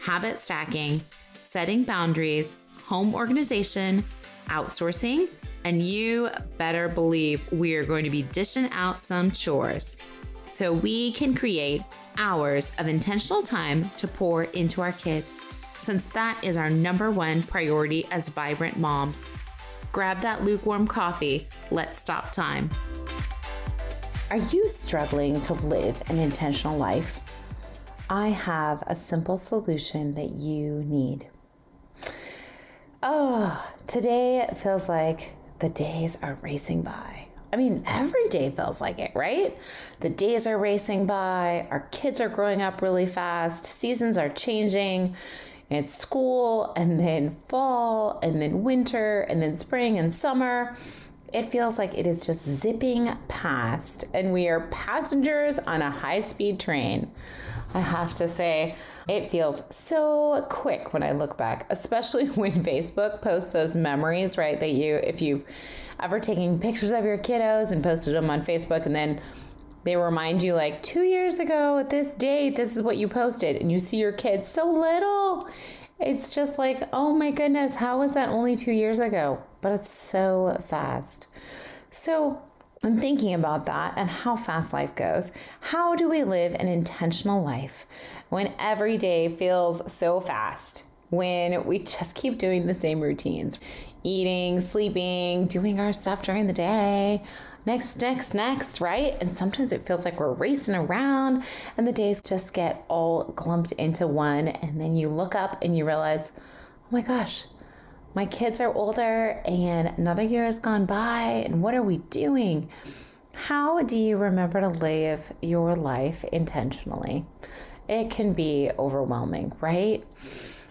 habit stacking, setting boundaries, home organization, outsourcing, and you better believe we are going to be dishing out some chores so we can create hours of intentional time to pour into our kids, since that is our number one priority as vibrant moms. Grab that lukewarm coffee. Let's stop time. Are you struggling to live an intentional life? I have a simple solution that you need. Oh, today it feels like the days are racing by. I mean, every day feels like it, right? The days are racing by, our kids are growing up really fast, seasons are changing. It's school, and then fall, and then winter, and then spring and summer. It feels like it is just zipping past, and we are passengers on a high speed train. I have to say, it feels so quick when I look back, especially when Facebook posts those memories, right? That you, if you've ever taken pictures of your kiddos and posted them on Facebook and then they remind you, like, two years ago at this date, this is what you posted, and you see your kids so little. It's just like, oh my goodness, how was that only two years ago? But it's so fast. So, I'm thinking about that and how fast life goes. How do we live an intentional life when every day feels so fast? When we just keep doing the same routines eating, sleeping, doing our stuff during the day, next, next, next, right? And sometimes it feels like we're racing around and the days just get all clumped into one. And then you look up and you realize, oh my gosh, my kids are older and another year has gone by, and what are we doing? How do you remember to live your life intentionally? It can be overwhelming, right?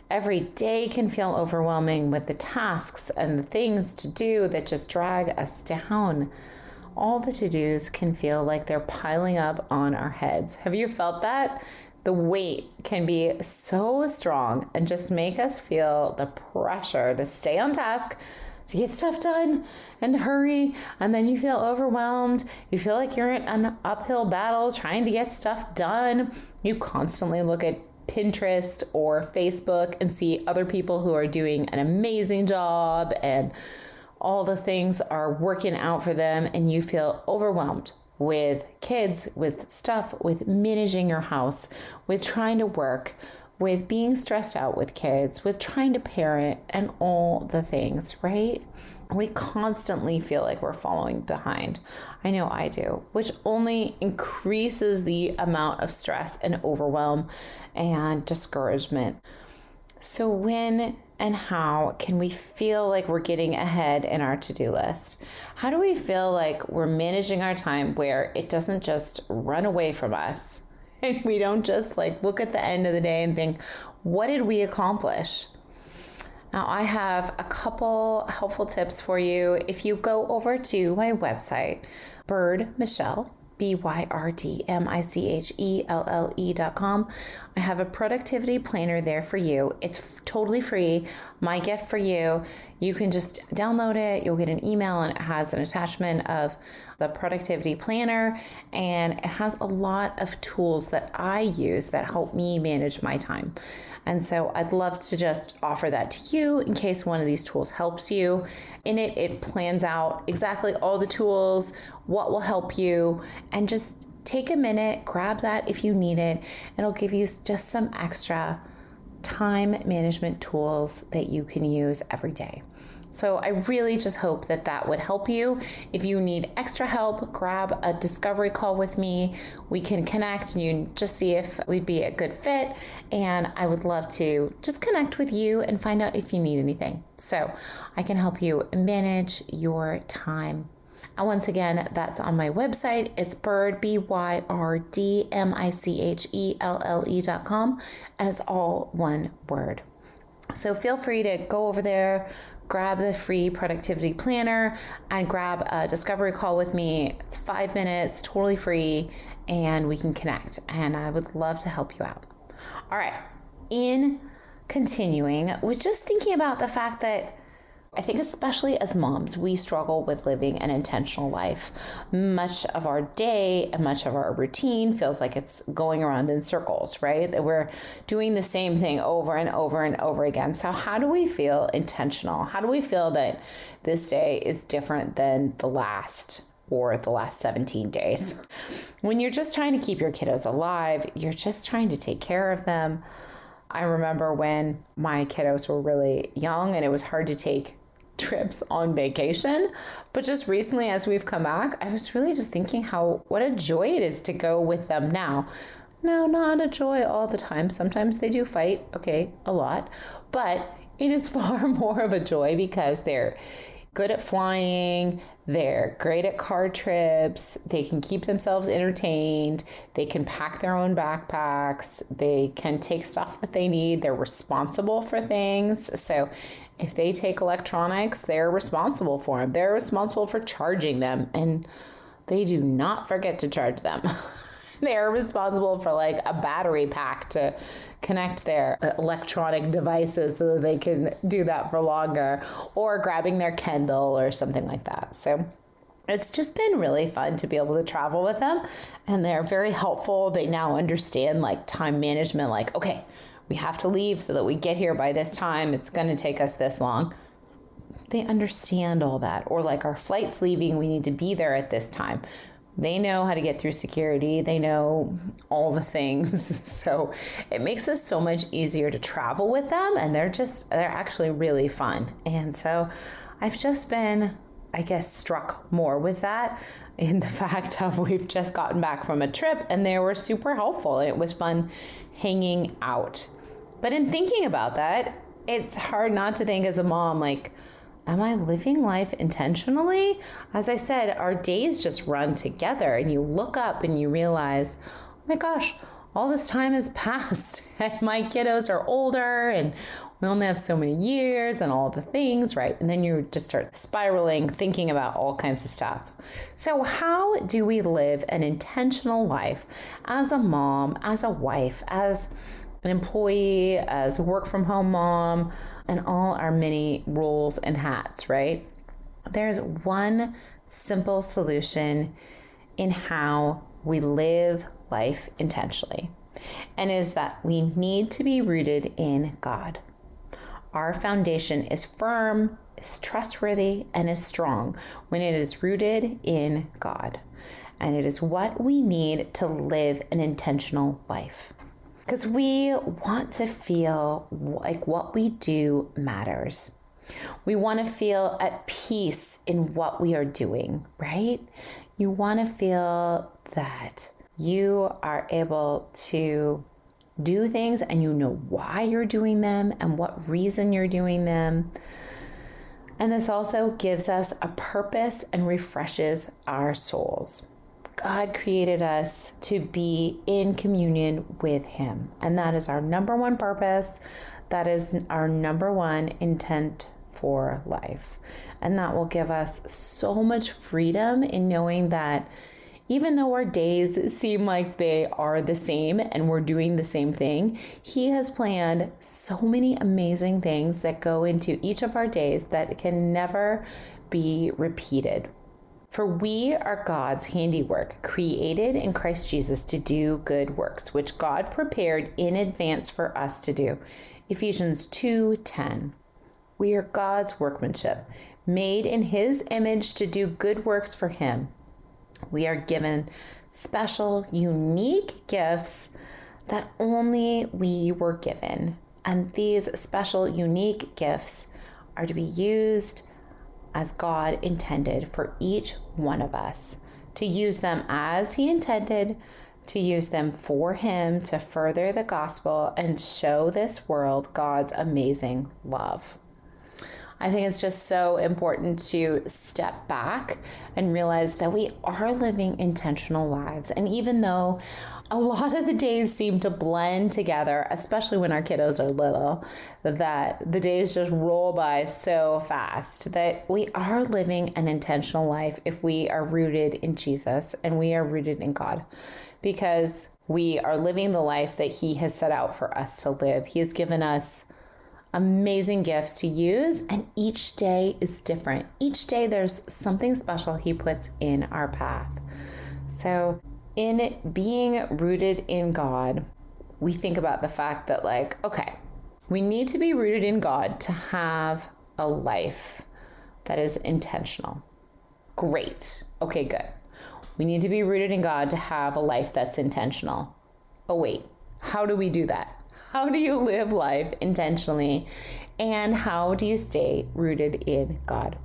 Every day can feel overwhelming with the tasks and the things to do that just drag us down. All the to dos can feel like they're piling up on our heads. Have you felt that? The weight can be so strong and just make us feel the pressure to stay on task, to get stuff done and hurry. And then you feel overwhelmed. You feel like you're in an uphill battle trying to get stuff done. You constantly look at Pinterest or Facebook and see other people who are doing an amazing job and all the things are working out for them, and you feel overwhelmed with kids, with stuff, with managing your house, with trying to work, with being stressed out with kids, with trying to parent, and all the things, right? We constantly feel like we're following behind. I know I do, which only increases the amount of stress and overwhelm and discouragement. So, when and how can we feel like we're getting ahead in our to do list? How do we feel like we're managing our time where it doesn't just run away from us? And we don't just like look at the end of the day and think, what did we accomplish? Now, I have a couple helpful tips for you. If you go over to my website, Byrd Michelle, B Y R D M I C H E L L E dot com. I have a productivity planner there for you. It's f- totally free. My gift for you. You can just download it. You'll get an email and it has an attachment of the productivity planner and it has a lot of tools that I use that help me manage my time. And so I'd love to just offer that to you in case one of these tools helps you. In it, it plans out exactly all the tools, what will help you, and just take a minute, grab that if you need it. It'll give you just some extra time management tools that you can use every day. So I really just hope that that would help you. If you need extra help, grab a discovery call with me. We can connect and you just see if we'd be a good fit. And I would love to just connect with you and find out if you need anything. So I can help you manage your time. And once again, that's on my website. It's Byrd, B Y R D M I C H E L L E dot com. And it's all one word. So feel free to go over there, grab the free productivity planner and grab a discovery call with me. It's five minutes, totally free, and we can connect. And I would love to help you out. All right. In continuing, with just thinking about the fact that I think, especially as moms, we struggle with living an intentional life. Much of our day and much of our routine feels like it's going around in circles, right? That we're doing the same thing over and over and over again. So, how do we feel intentional? How do we feel that this day is different than the last? or the last 17 days. When you're just trying to keep your kiddos alive, you're just trying to take care of them. I remember when my kiddos were really young and it was hard to take trips on vacation. But just recently, as we've come back, I was really just thinking how what a joy it is to go with them now. No, not a joy all the time. Sometimes they do fight, okay, a lot, but it is far more of a joy because they're good at flying, they're great at car trips, they can keep themselves entertained, they can pack their own backpacks, they can take stuff that they need, they're responsible for things. So if they take electronics, they're responsible for them. They're responsible for charging them, and they do not forget to charge them. they're responsible for like a battery pack to connect their electronic devices so that they can do that for longer, or grabbing their Kindle or something like that. So it's just been really fun to be able to travel with them and they're very helpful they now understand like time management like okay we have to leave so that we get here by this time. It's going to take us this long. They understand all that. Or like our flight's leaving, we need to be there at this time. They know how to get through security. They know all the things. So it makes us so much easier to travel with them and they're just they're actually really fun. And so I've just been I guess struck more with that in the fact of we've just gotten back from a trip and they were super helpful and it was fun hanging out but in thinking about that, it's hard not to think as a mom, like, am I living life intentionally? As I said, our days just run together, and you look up and you realize, oh my gosh, all this time has passed, and my kiddos are older, and we only have so many years, and all the things, right? And then you just start spiraling, thinking about all kinds of stuff. So, how do we live an intentional life as a mom, as a wife, as an employee, as a work from home mom, and all our many roles and hats, right? There's one simple solution in how we live life intentionally, and is that we need to be rooted in God. Our foundation is firm, is trustworthy, and is strong when it is rooted in God. And it is what we need to live an intentional life because we want to feel like what we do matters. We want to feel at peace in what we are doing, right? You want to feel that you are able to do things and you know why you're doing them and what reason you're doing them. And this also gives us a purpose and refreshes our souls. God created us to be in communion with Him. And that is our number one purpose. That is our number one intent for life. And that will give us so much freedom in knowing that even though our days seem like they are the same and we're doing the same thing, He has planned so many amazing things that go into each of our days that can never be repeated. For we are God's handiwork, created in Christ Jesus to do good works, which God prepared in advance for us to do. Ephesians 2:10. We are God's workmanship, made in his image to do good works for him. We are given special, unique gifts that only we were given And these special, unique gifts are to be used as God intended for each one of us, to use them as He intended, to use them for Him to further the gospel and show this world God's amazing love. I think it's just so important to step back and realize that we are living intentional lives. And even though a lot of the days seem to blend together, especially when our kiddos are little, that the days just roll by so fast that we are living an intentional life if we are rooted in Jesus and we are rooted in God because we are living the life that He has set out for us to live. He has given us amazing gifts to use, and each day is different. Each day there's something special He puts in our path. So, in being rooted in God, we think about the fact that, like, okay, we need to be rooted in God to have a life that is intentional. Great. Okay, good. We need to be rooted in God to have a life that's intentional. Oh, wait, how do we do that? How do you live life intentionally? And how do you stay rooted in God?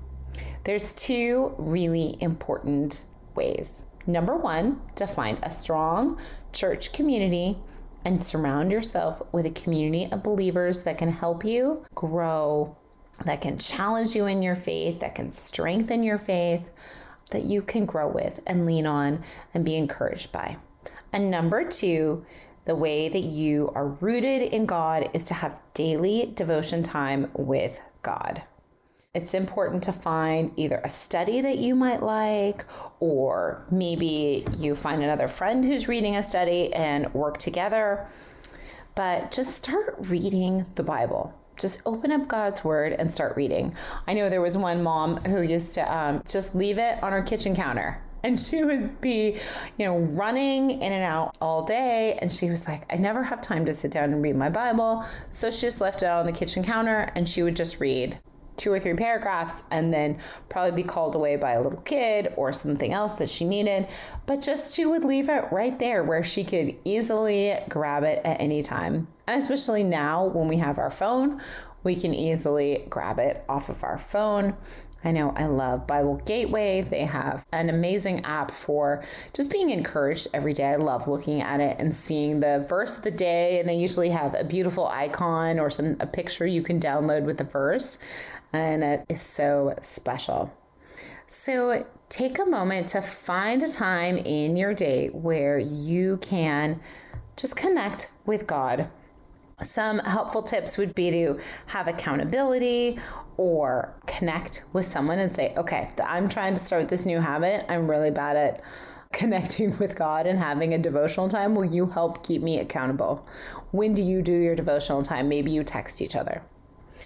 There's two really important ways. Number one, to find a strong church community and surround yourself with a community of believers that can help you grow, that can challenge you in your faith, that can strengthen your faith, that you can grow with and lean on and be encouraged by. And number two, the way that you are rooted in God is to have daily devotion time with God. It's important to find either a study that you might like, or maybe you find another friend who's reading a study and work together. But just start reading the Bible just open up God's word and start reading. I know there was one mom who used to um, just leave it on her kitchen counter and she would be, you know, running in and out all day. And she was like, I never have time to sit down and read my Bible. So she just left it out on the kitchen counter and she would just read two or three paragraphs and then probably be called away by a little kid or something else that she needed. But just she would leave it right there where she could easily grab it at any time. And especially now when we have our phone, we can easily grab it off of our phone. I know I love Bible Gateway. They have an amazing app for just being encouraged every day. I love looking at it and seeing the verse of the day, and they usually have a beautiful icon or some a picture you can download with the verse, and it is so special. So take a moment to find a time in your day where you can just connect with God some helpful tips would be to have accountability or connect with someone and say, okay, I'm trying to start this new habit. I'm really bad at connecting with God and having a devotional time. Will you help keep me accountable? When do you do your devotional time? Maybe you text each other.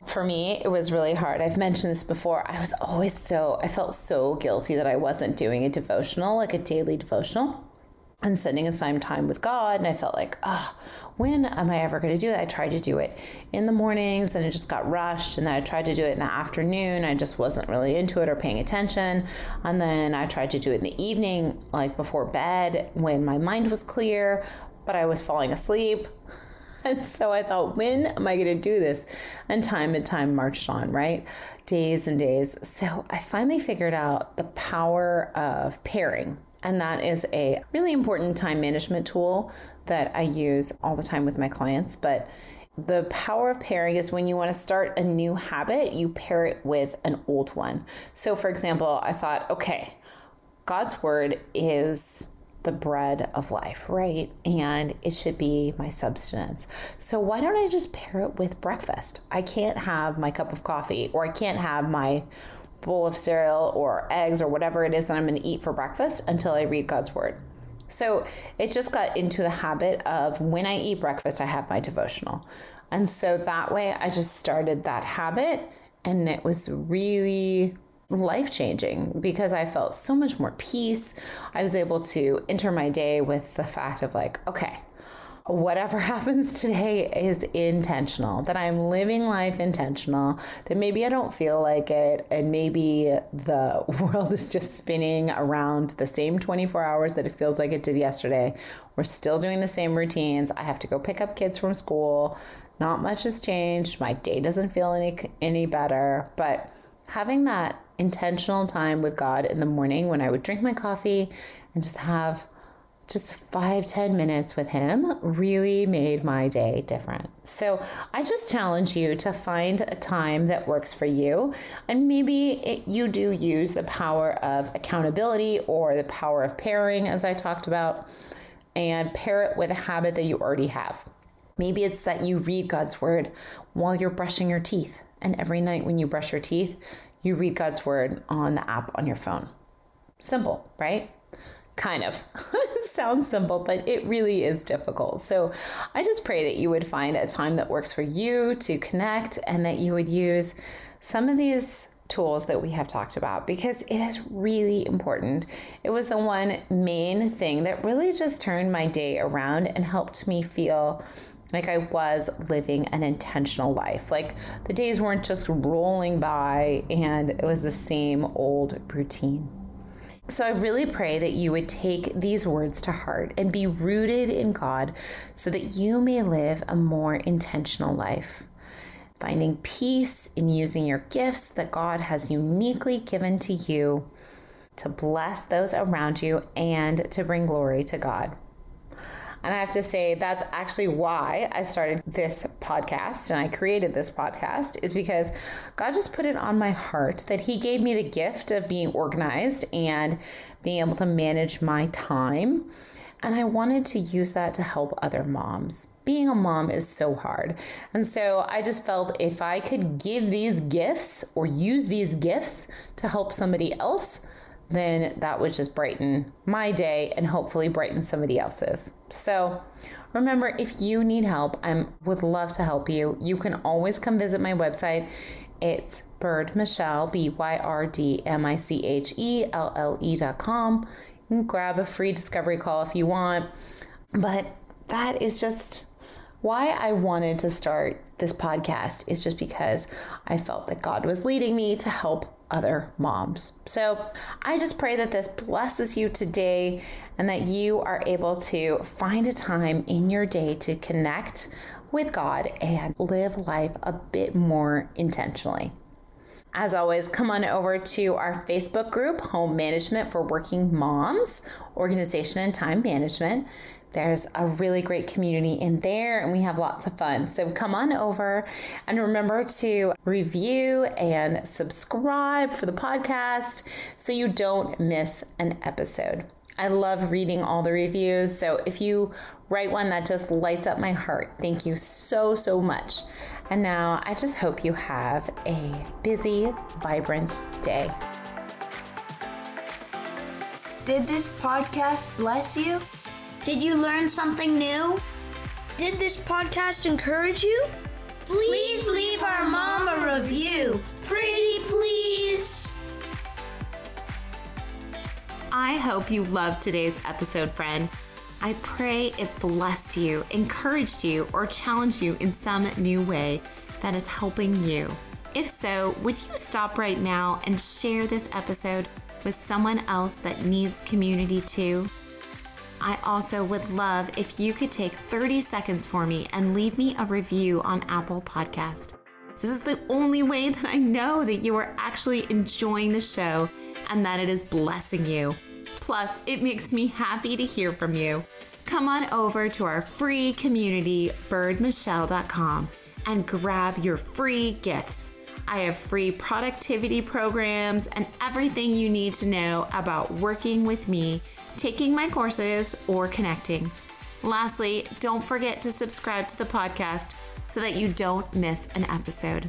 For me, it was really hard. I've mentioned this before. I was always so, I felt so guilty that I wasn't doing a devotional, like a daily devotional and spending aside time with God. And I felt like, oh, when am I ever going to do it? I tried to do it in the mornings and it just got rushed. And then I tried to do it in the afternoon. I just wasn't really into it or paying attention. And then I tried to do it in the evening, like before bed, when my mind was clear, but I was falling asleep. And so I thought, when am I going to do this? And time and time marched on, right? Days and days. So I finally figured out the power of pairing and that is a really important time management tool that I use all the time with my clients. But the power of pairing is when you want to start a new habit, you pair it with an old one. So, for example, I thought, okay, God's word is the bread of life, right? And it should be my substance. So, why don't I just pair it with breakfast? I can't have my cup of coffee or I can't have my bowl of cereal or eggs or whatever it is that I'm going to eat for breakfast until I read God's word. So it just got into the habit of when I eat breakfast, I have my devotional. And so that way I just started that habit and it was really life changing because I felt so much more peace. I was able to enter my day with the fact of like, okay, whatever happens today is intentional, that I'm living life intentional, that maybe I don't feel like it, and maybe the world is just spinning around the same 24 hours that it feels like it did yesterday. We're still doing the same routines. I have to go pick up kids from school, Not much has changed. My day doesn't feel any any better, but having that intentional time with God in the morning when I would drink my coffee and just have just five ten minutes with him really made my day different. So I just challenge you to find a time that works for you. And maybe it, you do use the power of accountability or the power of pairing, as I talked about, and pair it with a habit that you already have. Maybe it's that you read God's word while you're brushing your teeth. And every night when you brush your teeth, you read God's word on the app on your phone. Simple, right? Kind of. sounds simple, but it really is difficult. So I just pray that you would find a time that works for you to connect and that you would use some of these tools that we have talked about because it is really important. It was the one main thing that really just turned my day around and helped me feel like I was living an intentional life. Like the days weren't just rolling by and it was the same old routine. So I really pray that you would take these words to heart and be rooted in God so that you may live a more intentional life. Finding peace in using your gifts that God has uniquely given to you to bless those around you and to bring glory to God. And I have to say, that's actually why I started this podcast and I created this podcast, is because God just put it on my heart that He gave me the gift of being organized and being able to manage my time. And I wanted to use that to help other moms. Being a mom is so hard. And so I just felt if I could give these gifts or use these gifts to help somebody else, then that would just brighten my day and hopefully brighten somebody else's. So remember, if you need help, I would love to help you. You can always come visit my website. It's Byrd Michelle, B Y R D M I C H E L L E dot com. You can grab a free discovery call if you want. But that is just why I wanted to start this podcast, is just because I felt that God was leading me to help other moms. So I just pray that this blesses you today and that you are able to find a time in your day to connect with God and live life a bit more intentionally. As always, come on over to our Facebook group, Home Management for Working Moms, Organization and Time Management. There's a really great community in there, and we have lots of fun. So come on over and remember to review and subscribe for the podcast so you don't miss an episode. I love reading all the reviews. So if you write one that just lights up my heart, thank you so, so much. And now I just hope you have a busy, vibrant day. Did this podcast bless you? Did you learn something new? Did this podcast encourage you? Please leave our mom a review. Pretty please. I hope you loved today's episode, friend. I pray it blessed you, encouraged you, or challenged you in some new way that is helping you. If so, would you stop right now and share this episode with someone else that needs community too? I also would love if you could take 30 seconds for me and leave me a review on Apple Podcast. This is the only way that I know that you are actually enjoying the show and that it is blessing you. Plus, it makes me happy to hear from you. Come on over to our free community, byrdmichelle.com, and grab your free gifts. I have free productivity programs and everything you need to know about working with me taking my courses, or connecting. Lastly, don't forget to subscribe to the podcast so that you don't miss an episode.